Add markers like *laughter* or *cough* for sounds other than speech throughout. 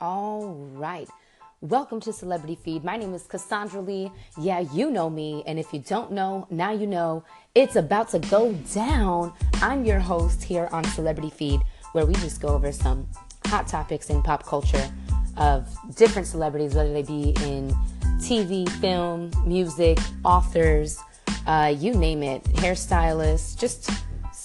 All right. Welcome to Celebrity Feed. My name is Cassandra Lee. Yeah, you know me. And if you don't know, now you know. It's about to go down. I'm your host here on Celebrity Feed, where we just go over some hot topics in pop culture of different celebrities, whether they be in TV, film, music, authors, uh, you name it, hairstylists, just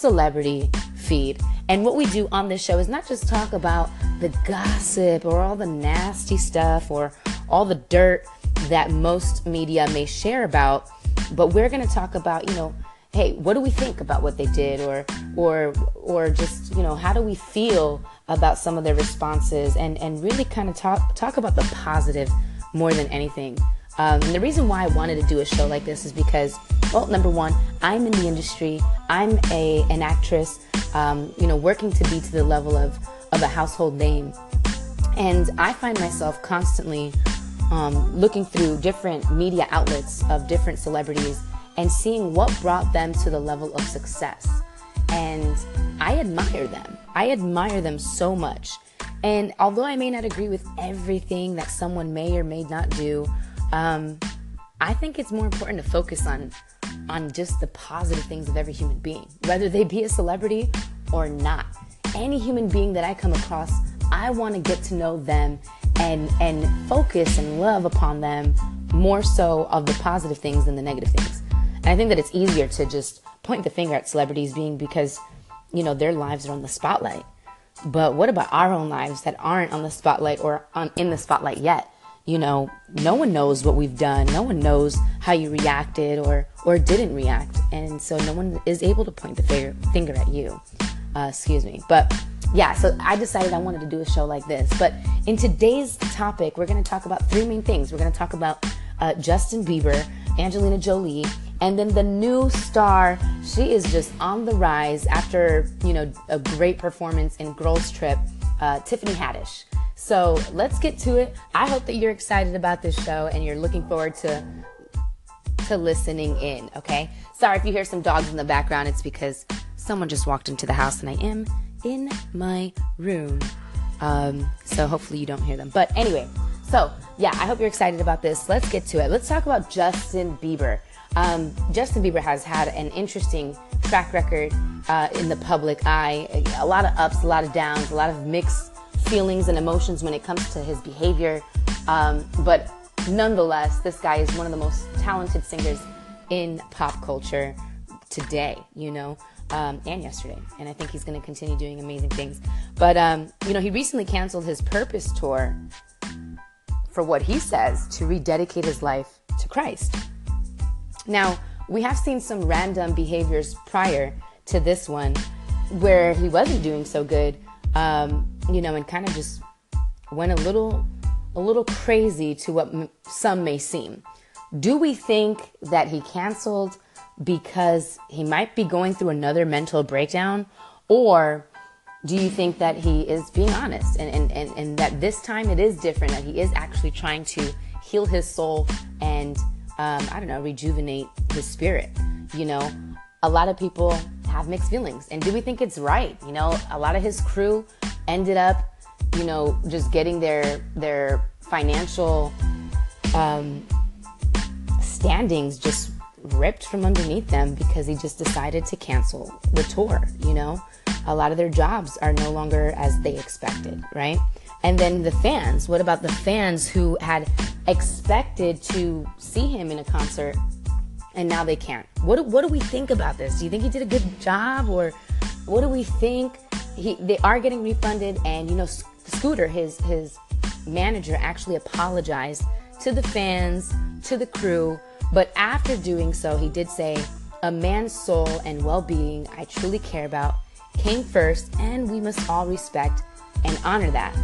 celebrity feed. And what we do on this show is not just talk about the gossip or all the nasty stuff or all the dirt that most media may share about, but we're going to talk about, you know, hey, what do we think about what they did or or or just, you know, how do we feel about some of their responses and and really kind of talk talk about the positive more than anything. Um, and the reason why I wanted to do a show like this is because, well, number one, I'm in the industry. I'm a an actress um, you know, working to be to the level of, of a household name. And I find myself constantly um, looking through different media outlets of different celebrities and seeing what brought them to the level of success. And I admire them. I admire them so much. And although I may not agree with everything that someone may or may not do, um, I think it's more important to focus on on just the positive things of every human being, whether they be a celebrity or not. Any human being that I come across, I want to get to know them and and focus and love upon them more so of the positive things than the negative things. And I think that it's easier to just point the finger at celebrities being because you know their lives are on the spotlight. But what about our own lives that aren't on the spotlight or on in the spotlight yet? You know, no one knows what we've done. No one knows how you reacted or or didn't react, and so no one is able to point the finger finger at you. Uh, excuse me, but yeah. So I decided I wanted to do a show like this. But in today's topic, we're going to talk about three main things. We're going to talk about uh, Justin Bieber, Angelina Jolie, and then the new star. She is just on the rise after you know a great performance in Girls Trip. Uh, Tiffany Haddish. So let's get to it. I hope that you're excited about this show and you're looking forward to to listening in, okay? Sorry if you hear some dogs in the background, it's because someone just walked into the house and I am in my room. Um, so hopefully you don't hear them. But anyway, so yeah, I hope you're excited about this. Let's get to it. Let's talk about Justin Bieber. Um, Justin Bieber has had an interesting track record uh, in the public eye. A lot of ups, a lot of downs, a lot of mixed feelings and emotions when it comes to his behavior. Um, but nonetheless, this guy is one of the most talented singers in pop culture today, you know, um, and yesterday. And I think he's going to continue doing amazing things. But, um, you know, he recently canceled his Purpose tour for what he says to rededicate his life to Christ. Now, we have seen some random behaviors prior to this one where he wasn't doing so good um, you know, and kind of just went a little, a little crazy to what m- some may seem. Do we think that he canceled because he might be going through another mental breakdown? Or do you think that he is being honest and, and, and, and that this time it is different, that he is actually trying to heal his soul and, um, I don't know, rejuvenate his spirit? You know, a lot of people have mixed feelings. And do we think it's right? You know, a lot of his crew ended up, you know, just getting their their financial um, standings just ripped from underneath them because he just decided to cancel the tour. You know, a lot of their jobs are no longer as they expected, right? And then the fans. What about the fans who had expected to see him in a concert and now they can't. What what do we think about this? Do you think he did a good job, or what do we think? He they are getting refunded, and you know, Scooter, his his manager, actually apologized to the fans, to the crew, but after doing so, he did say, "A man's soul and well-being I truly care about came first, and we must all respect and honor that."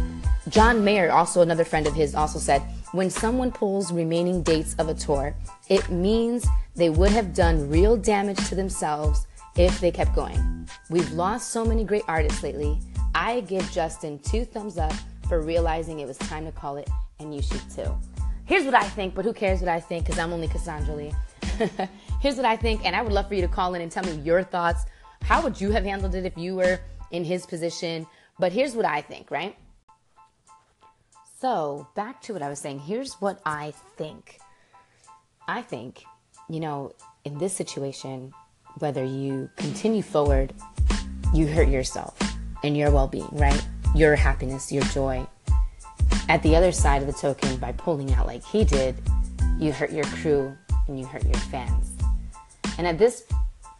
John Mayer, also another friend of his, also said, "When someone pulls remaining dates of a tour, it means they would have done real damage to themselves if they kept going. We've lost so many great artists lately. I give Justin two thumbs up for realizing it was time to call it, and you should too. Here's what I think, but who cares what I think because I'm only Cassandra Lee. *laughs* Here's what I think, and I would love for you to call in and tell me your thoughts. How would you have handled it if you were in his position? But here's what I think, right? So, back to what I was saying. Here's what I think. I think, you know, in this situation, whether you continue forward, you hurt yourself and your well being, right? Your happiness, your joy. At the other side of the token, by pulling out like he did, you hurt your crew and you hurt your fans. And at this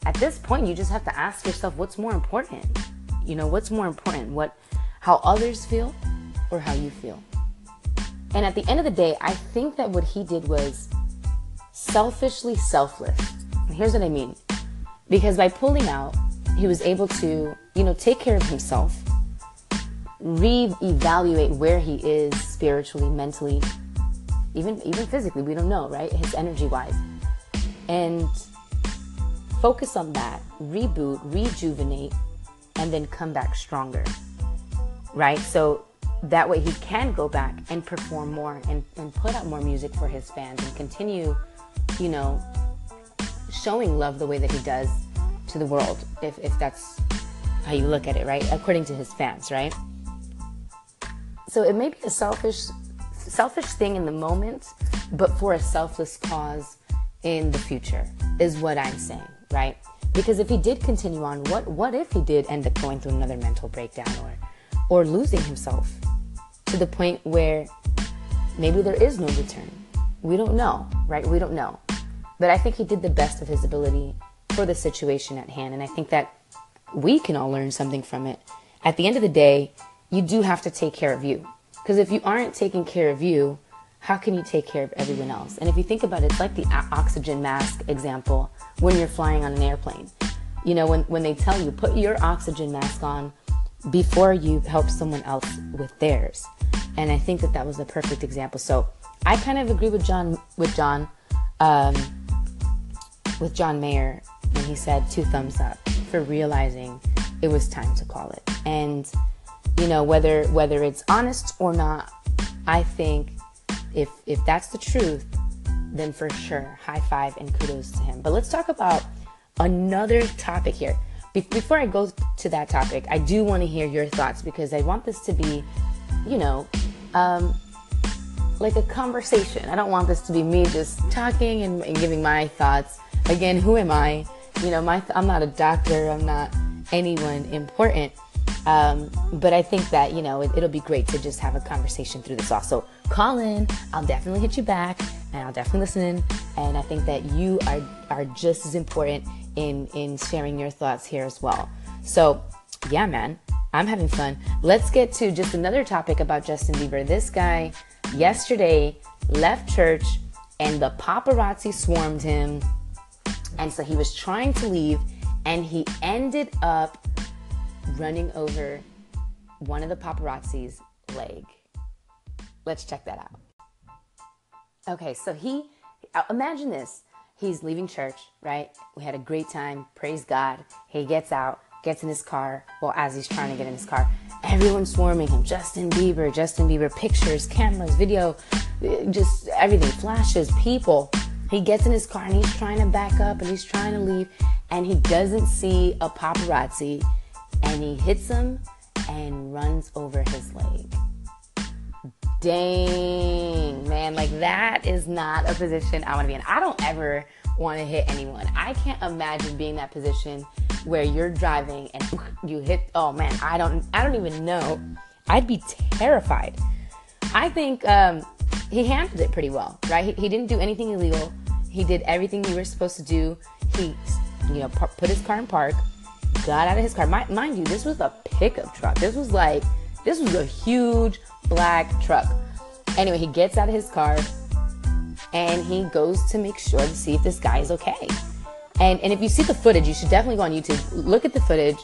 at this point you just have to ask yourself what's more important. You know, what's more important? What how others feel or how you feel? And at the end of the day, I think that what he did was selfishly selfless. And here's what I mean. Because by pulling out, he was able to, you know, take care of himself, re-evaluate where he is spiritually, mentally, even even physically. We don't know, right? His energy wise, and focus on that, reboot, rejuvenate, and then come back stronger, right? So that way he can go back and perform more and, and put out more music for his fans and continue, you know, showing love the way that he does to the world, if, if that's how you look at it, right? According to his fans, right? So it may be a selfish selfish thing in the moment, but for a selfless cause in the future, is what I'm saying, right? Because if he did continue on, what what if he did end up going through another mental breakdown or or losing himself to the point where maybe there is no return? We don't know, right? We don't know. But I think he did the best of his ability for the situation at hand. And I think that we can all learn something from it. At the end of the day, you do have to take care of you. Because if you aren't taking care of you, how can you take care of everyone else? And if you think about it, it's like the oxygen mask example when you're flying on an airplane. You know, when, when they tell you, put your oxygen mask on before you help someone else with theirs. And I think that that was the perfect example. So I kind of agree with John, with John, um, with John Mayer when he said two thumbs up for realizing it was time to call it. And you know whether whether it's honest or not i think if if that's the truth then for sure high five and kudos to him. But let's talk about another topic here. Be- before i go to that topic i do want to hear your thoughts because i want this to be you know um, like a conversation. I don't want this to be me just talking and, and giving my thoughts again who am i you know my i'm not a doctor i'm not anyone important um, but I think that, you know, it, will be great to just have a conversation through this also. Call in, I'll definitely hit you back and I'll definitely listen. And I think that you are, are just as important in, in sharing your thoughts here as well. So, yeah, man, I'm having fun. Let's get to just another topic about Justin Bieber. This guy yesterday left church and the paparazzi swarmed him. And so he was trying to leave and he ended up running over one of the paparazzi's leg. Let's check that out. Okay, so he, uh, imagine this. He's leaving church, right? We had a great time, praise God. He gets out, gets in his car. Well, as he's trying to get in his car, everyone's swarming him. Justin Bieber, Justin Bieber, pictures, cameras, video, uh, just everything, flashes, people. He gets in his car and he's trying to back up and he's trying to leave, and he doesn't see a paparazzi and he hits him and runs over his leg. Dang, man, like that is not a position I want to be in. I don't ever want to hit anyone. I can't imagine being that position where you're driving and you hit oh man, I don't I don't even know. I'd be terrified. I think um, he handled it pretty well, right? He, he didn't do anything illegal. He did everything he was supposed to do. He, you know, put his car in park, got out of his car. mind you, this was a pickup truck. This was like, this was a huge black truck. Anyway, he gets out of his car and he goes to make sure to see if this guy is okay. And, and if you see the footage, you should definitely go on YouTube, look at the footage.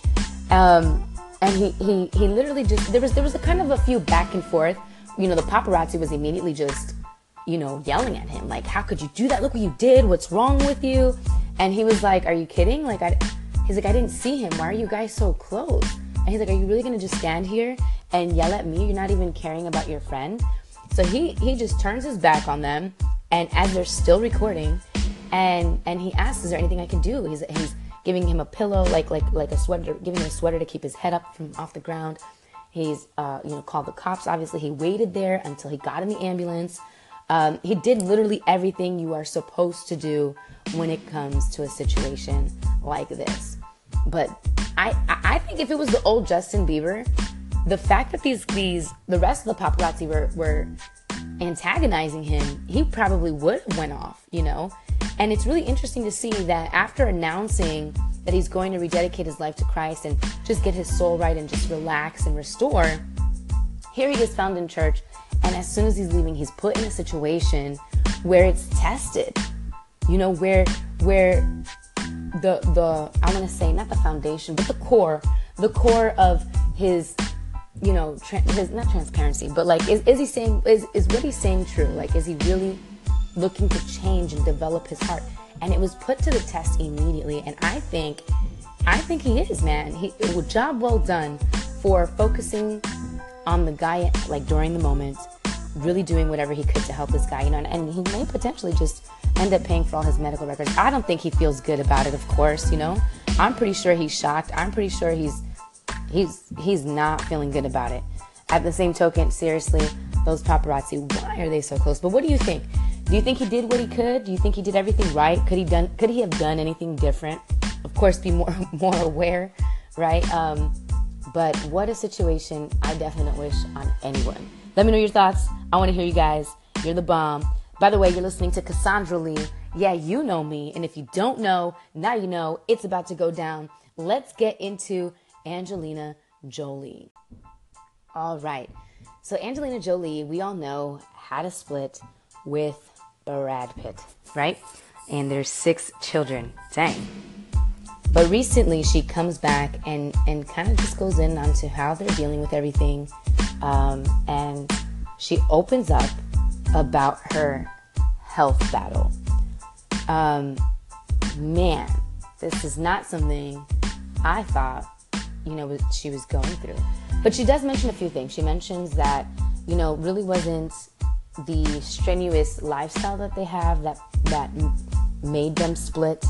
Um, and he, he, he literally just, there was, there was a kind of a few back and forth. You know, the paparazzi was immediately just, you know, yelling at him, like, how could you do that? Look what you did. What's wrong with you? And he was like, are you kidding? Like, I, He's like, I didn't see him. Why are you guys so close? And he's like, Are you really gonna just stand here and yell at me? You're not even caring about your friend. So he he just turns his back on them, and as they're still recording, and and he asks, "Is there anything I can do?" He's he's giving him a pillow, like like like a sweater, giving him a sweater to keep his head up from off the ground. He's, uh, you know, called the cops. Obviously, he waited there until he got in the ambulance. Um, he did literally everything you are supposed to do when it comes to a situation like this. But I, I think if it was the old Justin Bieber, the fact that these these the rest of the paparazzi were were antagonizing him, he probably would have went off, you know. And it's really interesting to see that after announcing that he's going to rededicate his life to Christ and just get his soul right and just relax and restore, here he is found in church. And as soon as he's leaving, he's put in a situation where it's tested. You know, where where the the I want to say not the foundation, but the core, the core of his you know, tra- his not transparency, but like, is, is he saying is is what he's saying true? Like, is he really looking to change and develop his heart? And it was put to the test immediately. And I think, I think he is, man. He job well done for focusing on the guy like during the moment, really doing whatever he could to help this guy. You know, and, and he may potentially just end up paying for all his medical records. I don't think he feels good about it. Of course, you know, I'm pretty sure he's shocked. I'm pretty sure he's he's he's not feeling good about it. At the same token, seriously, those paparazzi, why are they so close? But what do you think? Do you think he did what he could? Do you think he did everything right? Could he done could he have done anything different? Of course, be more *laughs* more aware, right? Um, but what a situation I definitely wish on anyone. Let me know your thoughts. I want to hear you guys. You're the bomb. By the way, you're listening to Cassandra Lee. Yeah, you know me. And if you don't know, now you know it's about to go down. Let's get into Angelina Jolie. All right. So, Angelina Jolie, we all know, had a split with Brad Pitt, right? And there's six children. Dang. But recently, she comes back and, and kind of just goes in onto how they're dealing with everything. Um, and she opens up about her health battle. Um, man, this is not something I thought you know she was going through. But she does mention a few things. She mentions that you know really wasn't the strenuous lifestyle that they have that that made them split.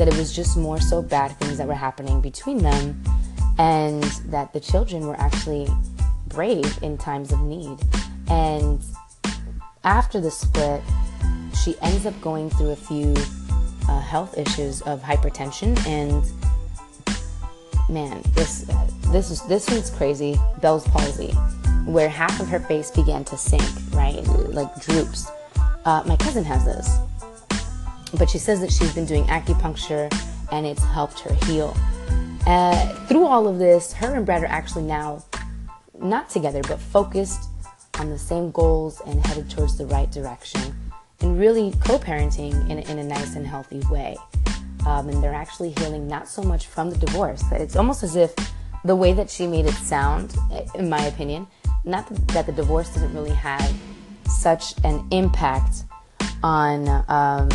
That it was just more so bad things that were happening between them, and that the children were actually brave in times of need. And after the split, she ends up going through a few uh, health issues of hypertension and man, this this is this one's crazy. Bell's palsy, where half of her face began to sink, right, like droops. Uh, my cousin has this, but she says that she's been doing acupuncture and it's helped her heal. Uh, through all of this, her and Brad are actually now not together, but focused on the same goals and headed towards the right direction, and really co-parenting in, in a nice and healthy way um, and they're actually healing not so much from the divorce. It's almost as if the way that she made it sound, in my opinion, not that the divorce didn't really have such an impact on um,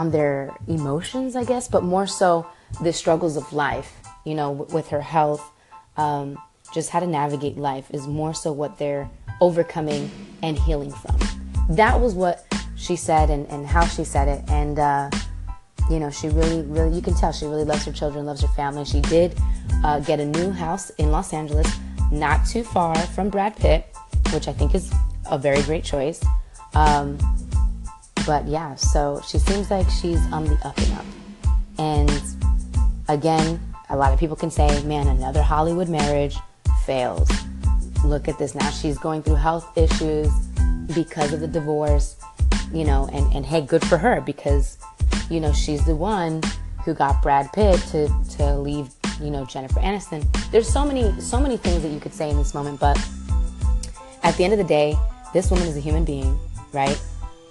on their emotions, I guess, but more so the struggles of life. You know, with her health, um, just how to navigate life is more so what they're overcoming and healing from. That was what she said and, and how she said it, and. Uh, you know, she really, really, you can tell she really loves her children, loves her family. She did uh, get a new house in Los Angeles, not too far from Brad Pitt, which I think is a very great choice. Um, but yeah, so she seems like she's on the up and up. And again, a lot of people can say, man, another Hollywood marriage fails. Look at this. Now she's going through health issues because of the divorce, you know, and, and hey, good for her because you know, she's the one who got Brad Pitt to, to leave, you know, Jennifer Aniston. There's so many, so many things that you could say in this moment, but at the end of the day, this woman is a human being, right?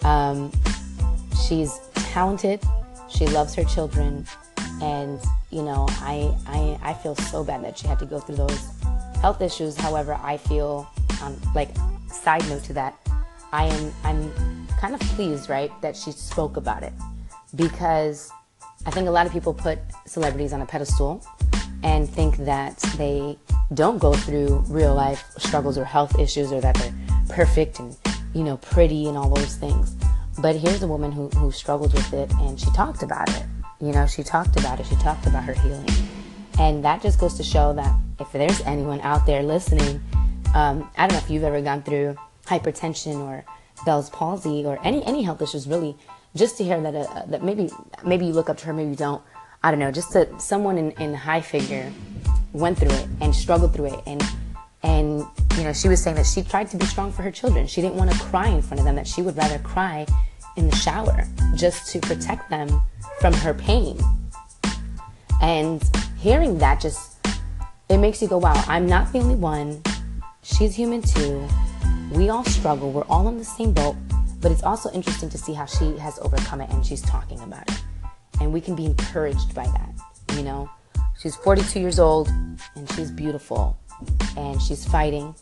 Um, she's talented. She loves her children. And, you know, I, I, I feel so bad that she had to go through those health issues. However, I feel, um, like, side note to that, I am, I'm kind of pleased, right, that she spoke about it because I think a lot of people put celebrities on a pedestal and think that they don't go through real life struggles or health issues or that they're perfect and you know pretty and all those things. But here's a woman who, who struggled with it and she talked about it. You know she talked about it. She talked about her healing. And that just goes to show that if there's anyone out there listening, um, I don't know if you've ever gone through hypertension or Bell's palsy or any any health issues, really, just to hear that uh, that maybe maybe you look up to her, maybe you don't. I don't know, just that someone in, in high figure went through it and struggled through it and and you know she was saying that she tried to be strong for her children. She didn't want to cry in front of them that she would rather cry in the shower just to protect them from her pain. And hearing that just it makes you go wow i'm not the only one. She's human too. We all struggle. We're all in the same boat. But it's also interesting to see how she has overcome it and she's talking about it. And we can be encouraged by that you know? She's 42 years old and she's beautiful and she's fighting.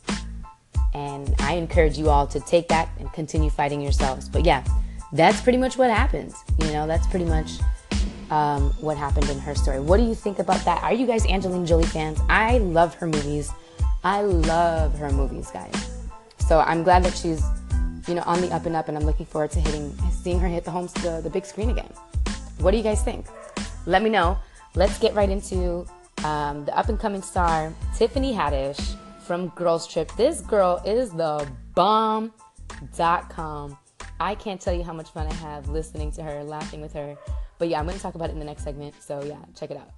And I encourage you all to take that and continue fighting yourselves. But yeah, that's pretty much what happens. You know, that's pretty much um, what happened in her story. What do you think about that? Are you guys Angelina Jolie fans? I love her movies. I love her movies, guys. So I'm glad that she's, you know, on the up and up, and I'm looking forward to hitting, seeing her hit the home, the, the big screen again. What do you guys think? Let me know. Let's get right into um, the up and coming star Tiffany Haddish from Girls Trip. This girl is the bomb.com. I can't tell you how much fun I have listening to her, laughing with her. But yeah, I'm going to talk about it in the next segment. So yeah, check it out.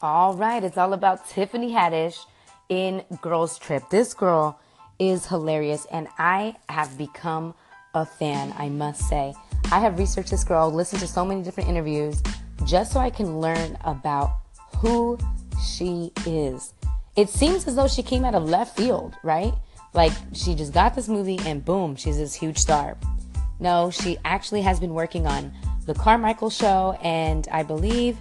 All right, it's all about Tiffany Haddish in Girls Trip. This girl is hilarious, and I have become a fan, I must say. I have researched this girl, listened to so many different interviews, just so I can learn about who she is. It seems as though she came out of left field, right? Like she just got this movie and boom, she's this huge star. No, she actually has been working on The Carmichael Show and I believe,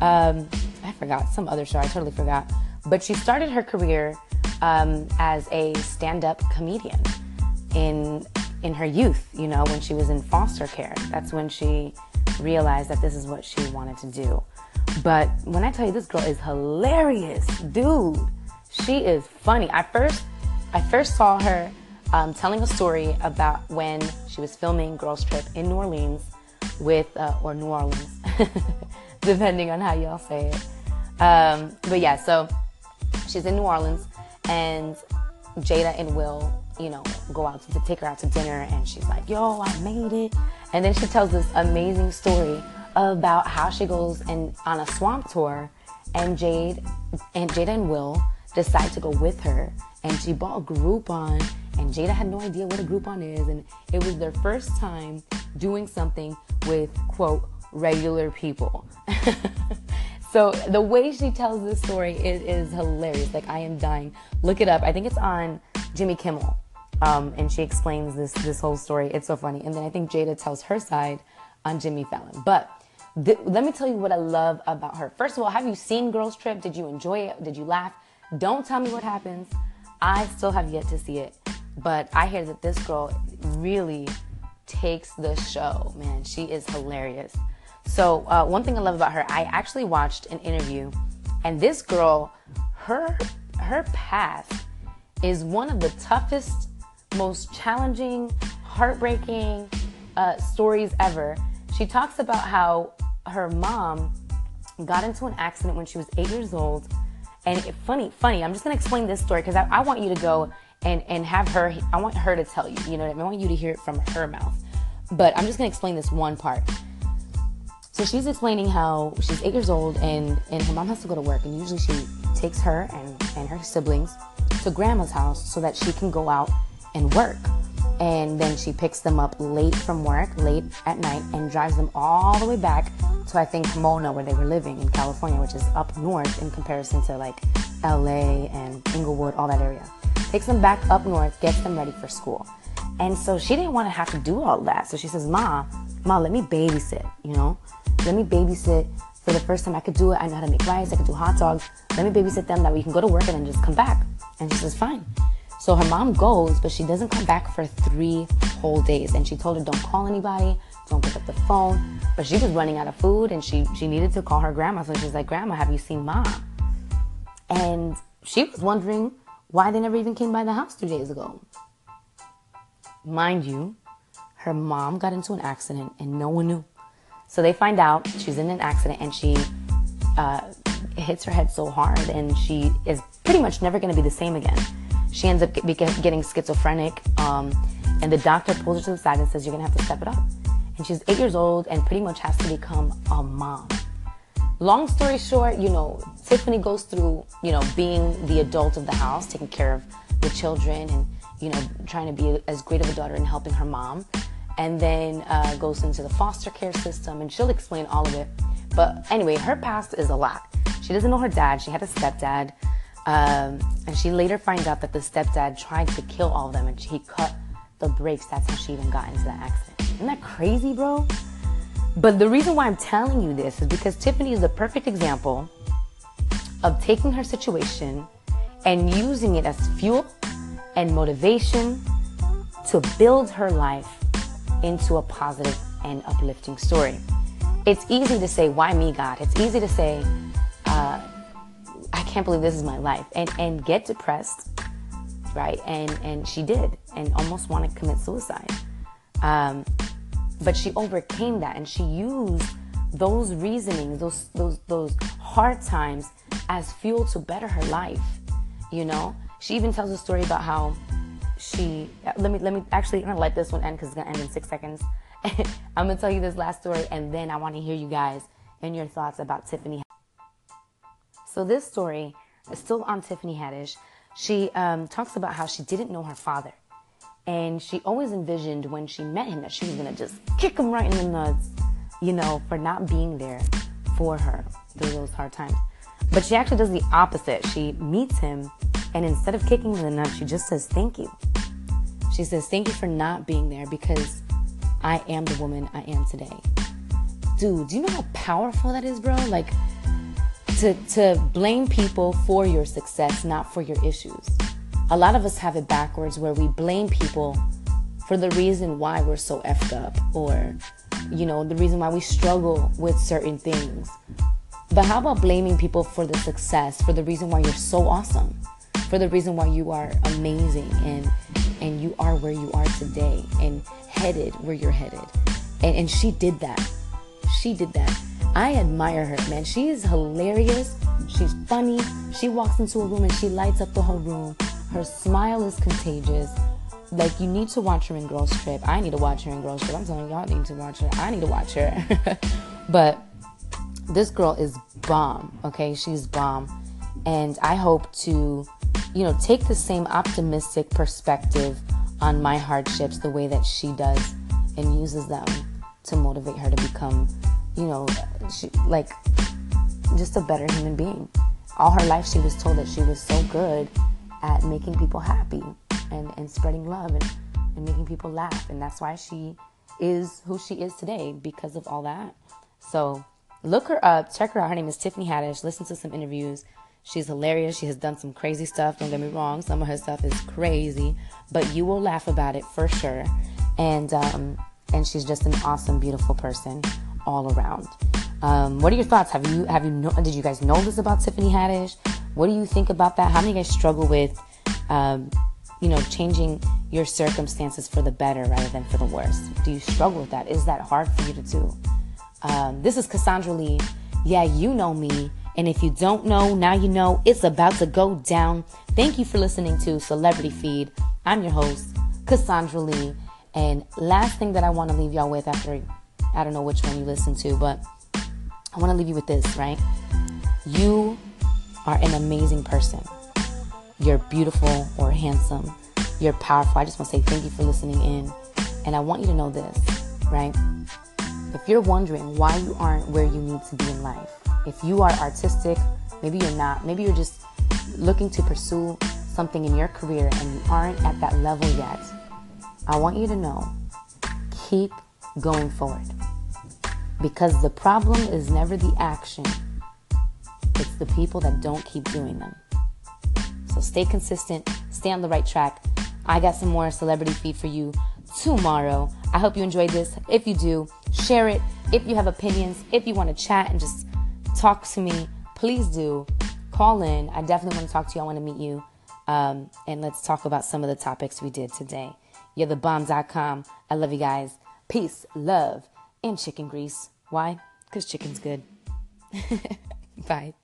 um, I forgot, some other show, I totally forgot. But she started her career um, as a stand up comedian in in her youth, you know, when she was in foster care. That's when she realized that this is what she wanted to do. But when I tell you this girl is hilarious, dude, she is funny. I first I first saw her um, telling a story about when she was filming Girls Trip in New Orleans with uh, or New Orleans, *laughs* depending on how y'all say it. Um, but yeah, so she's in New Orleans and Jada and Will, you know, go out to take her out to dinner and she's like, yo, I made it. And then she tells this amazing story about how she goes and on a swamp tour and Jade and Jada and Will decide to go with her and she bought a Groupon and Jada had no idea what a Groupon is and it was their first time doing something with quote regular people. *laughs* so the way she tells this story is, is hilarious. Like I am dying. Look it up. I think it's on Jimmy Kimmel. Um, and she explains this this whole story. It's so funny. And then I think Jada tells her side on Jimmy Fallon. But th- let me tell you what I love about her. First of all, have you seen Girls Trip? Did you enjoy it? Did you laugh? Don't tell me what happens. I still have yet to see it. But I hear that this girl really takes the show, man. She is hilarious. So, uh, one thing I love about her, I actually watched an interview, and this girl, her her past is one of the toughest most challenging, heartbreaking uh, stories ever. She talks about how her mom got into an accident when she was eight years old. And it, funny, funny, I'm just gonna explain this story because I, I, want you to go and, and have her, I want her to tell you, you know I, mean? I want you to hear it from her mouth. But I'm just gonna explain this one part. So she's explaining how she's eight years old and, and her mom has to go to work, and usually she takes her and, and her siblings to grandma's house so that she can go out and work. And then she picks them up late from work, late at night, and drives them all the way back to I think Pomona, where they were living in California, which is up north in comparison to like LA and Inglewood, all that area. Takes them back up north, gets them ready for school. And so she didn't want to have to do all that. So she says, Ma, Ma, let me babysit, you know? Let me babysit for the first time I could do it. I know how to make rice, I could do hot dogs. Let me babysit them that we can go to work and then just come back. And she says, Fine. So her mom goes, but she doesn't come back for three whole days. And she told her, don't call anybody, don't pick up the phone. But she was running out of food and she, she needed to call her grandma. So she's like, Grandma, have you seen mom? And she was wondering why they never even came by the house two days ago. Mind you, her mom got into an accident and no one knew. So they find out she's in an accident and she uh, hits her head so hard, and she is pretty much never going to be the same again. She ends up getting schizophrenic, um, and the doctor pulls her to the side and says, "You're to have to step it up." And she's eight years old and pretty much has to become a mom. Long story short, you know, Tiffany goes through, you know, being the adult of the house, taking care of the children and, you know, trying to be as great of a daughter and helping her mom. And then uh, goes into the foster care system, and she'll explain all of it. But anyway, her past is a lot. She doesn't know her dad. She had a stepdad. Um, and she later finds out that the stepdad tried to kill all of them and he cut the brakes. That's how she even got into the accident. Isn't that crazy, bro? But the reason why I'm telling you this is because Tiffany is a perfect example of taking her situation and using it as fuel and motivation to build her life into a positive and uplifting story. It's easy to say, why me, God? It's easy to say, uh, I can't believe this is my life, and, and get depressed, right? And, and she did, and almost want to commit suicide. Um, but she overcame that and she used those reasonings, those, those, those hard times as fuel to better her life. You know, she even tells a story about how she let me let me actually I'm gonna let this one end because it's gonna end in six seconds. *laughs* I'm gonna tell you this last story and then I want to hear you guys and your thoughts about Tiffany. So this story is still on Tiffany Haddish. She um, talks about how she didn't know her father, and she always envisioned when she met him that she was gonna just kick him right in the nuts, you know, for not being there for her through those hard times. But she actually does the opposite. She meets him, and instead of kicking him in the nuts, she just says, Thank you. She says, Thank you for not being there because I am the woman I am today. Dude, do you know how powerful that is, bro? Like, to, to blame people for your success, not for your issues. A lot of us have it backwards where we blame people for the reason why we're so effed up or, you know, the reason why we struggle with certain things. But how about blaming people for the success, for the reason why you're so awesome, for the reason why you are amazing and and you are where you are today and headed where you're headed. And, and she did that. She did that. I admire her, man. She is hilarious. She's funny. She walks into a room and she lights up the whole room. Her smile is contagious. Like you need to watch her in Girls Trip. I need to watch her in Girls Trip. I'm telling y'all need to watch her. I need to watch her. *laughs* but this girl is bomb. Okay, she's bomb, and I hope to you know, take the same optimistic perspective on my hardships the way that she does and uses them to motivate her to become, you know, she, like just a better human being. All her life, she was told that she was so good at making people happy and, and spreading love and, and making people laugh. And that's why she is who she is today because of all that. So look her up, check her out. Her name is Tiffany Haddish. Listen to some interviews. She's hilarious. She has done some crazy stuff. Don't get me wrong. Some of her stuff is crazy, but you will laugh about it for sure. And um, and she's just an awesome, beautiful person all around. Um, what are your thoughts? Have you have you did you guys know this about Tiffany Haddish? What do you think about that? How many guys struggle with, um, you know, changing your circumstances for the better rather than for the worse? Do you struggle with that? Is that hard for you to do? Um, this is Cassandra Lee. Yeah, you know me. And if you don't know, now you know it's about to go down. Thank you for listening to Celebrity Feed. I'm your host, Cassandra Lee. And last thing that I want to leave y'all with after I don't know which one you listen to, but I want to leave you with this, right? You are an amazing person. You're beautiful or handsome. You're powerful. I just want to say thank you for listening in. And I want you to know this, right? If you're wondering why you aren't where you need to be in life, if you are artistic, maybe you're not, maybe you're just looking to pursue something in your career and you aren't at that level yet, I want you to know keep going forward. Because the problem is never the action, it's the people that don't keep doing them. So stay consistent, stay on the right track. I got some more celebrity feed for you tomorrow. I hope you enjoyed this. If you do, share it. If you have opinions, if you want to chat and just talk to me, please do call in. I definitely want to talk to you. I want to meet you. Um, and let's talk about some of the topics we did today. You're the bomb.com. I love you guys. Peace, love, and chicken grease. Why? Because chicken's good. *laughs* Bye.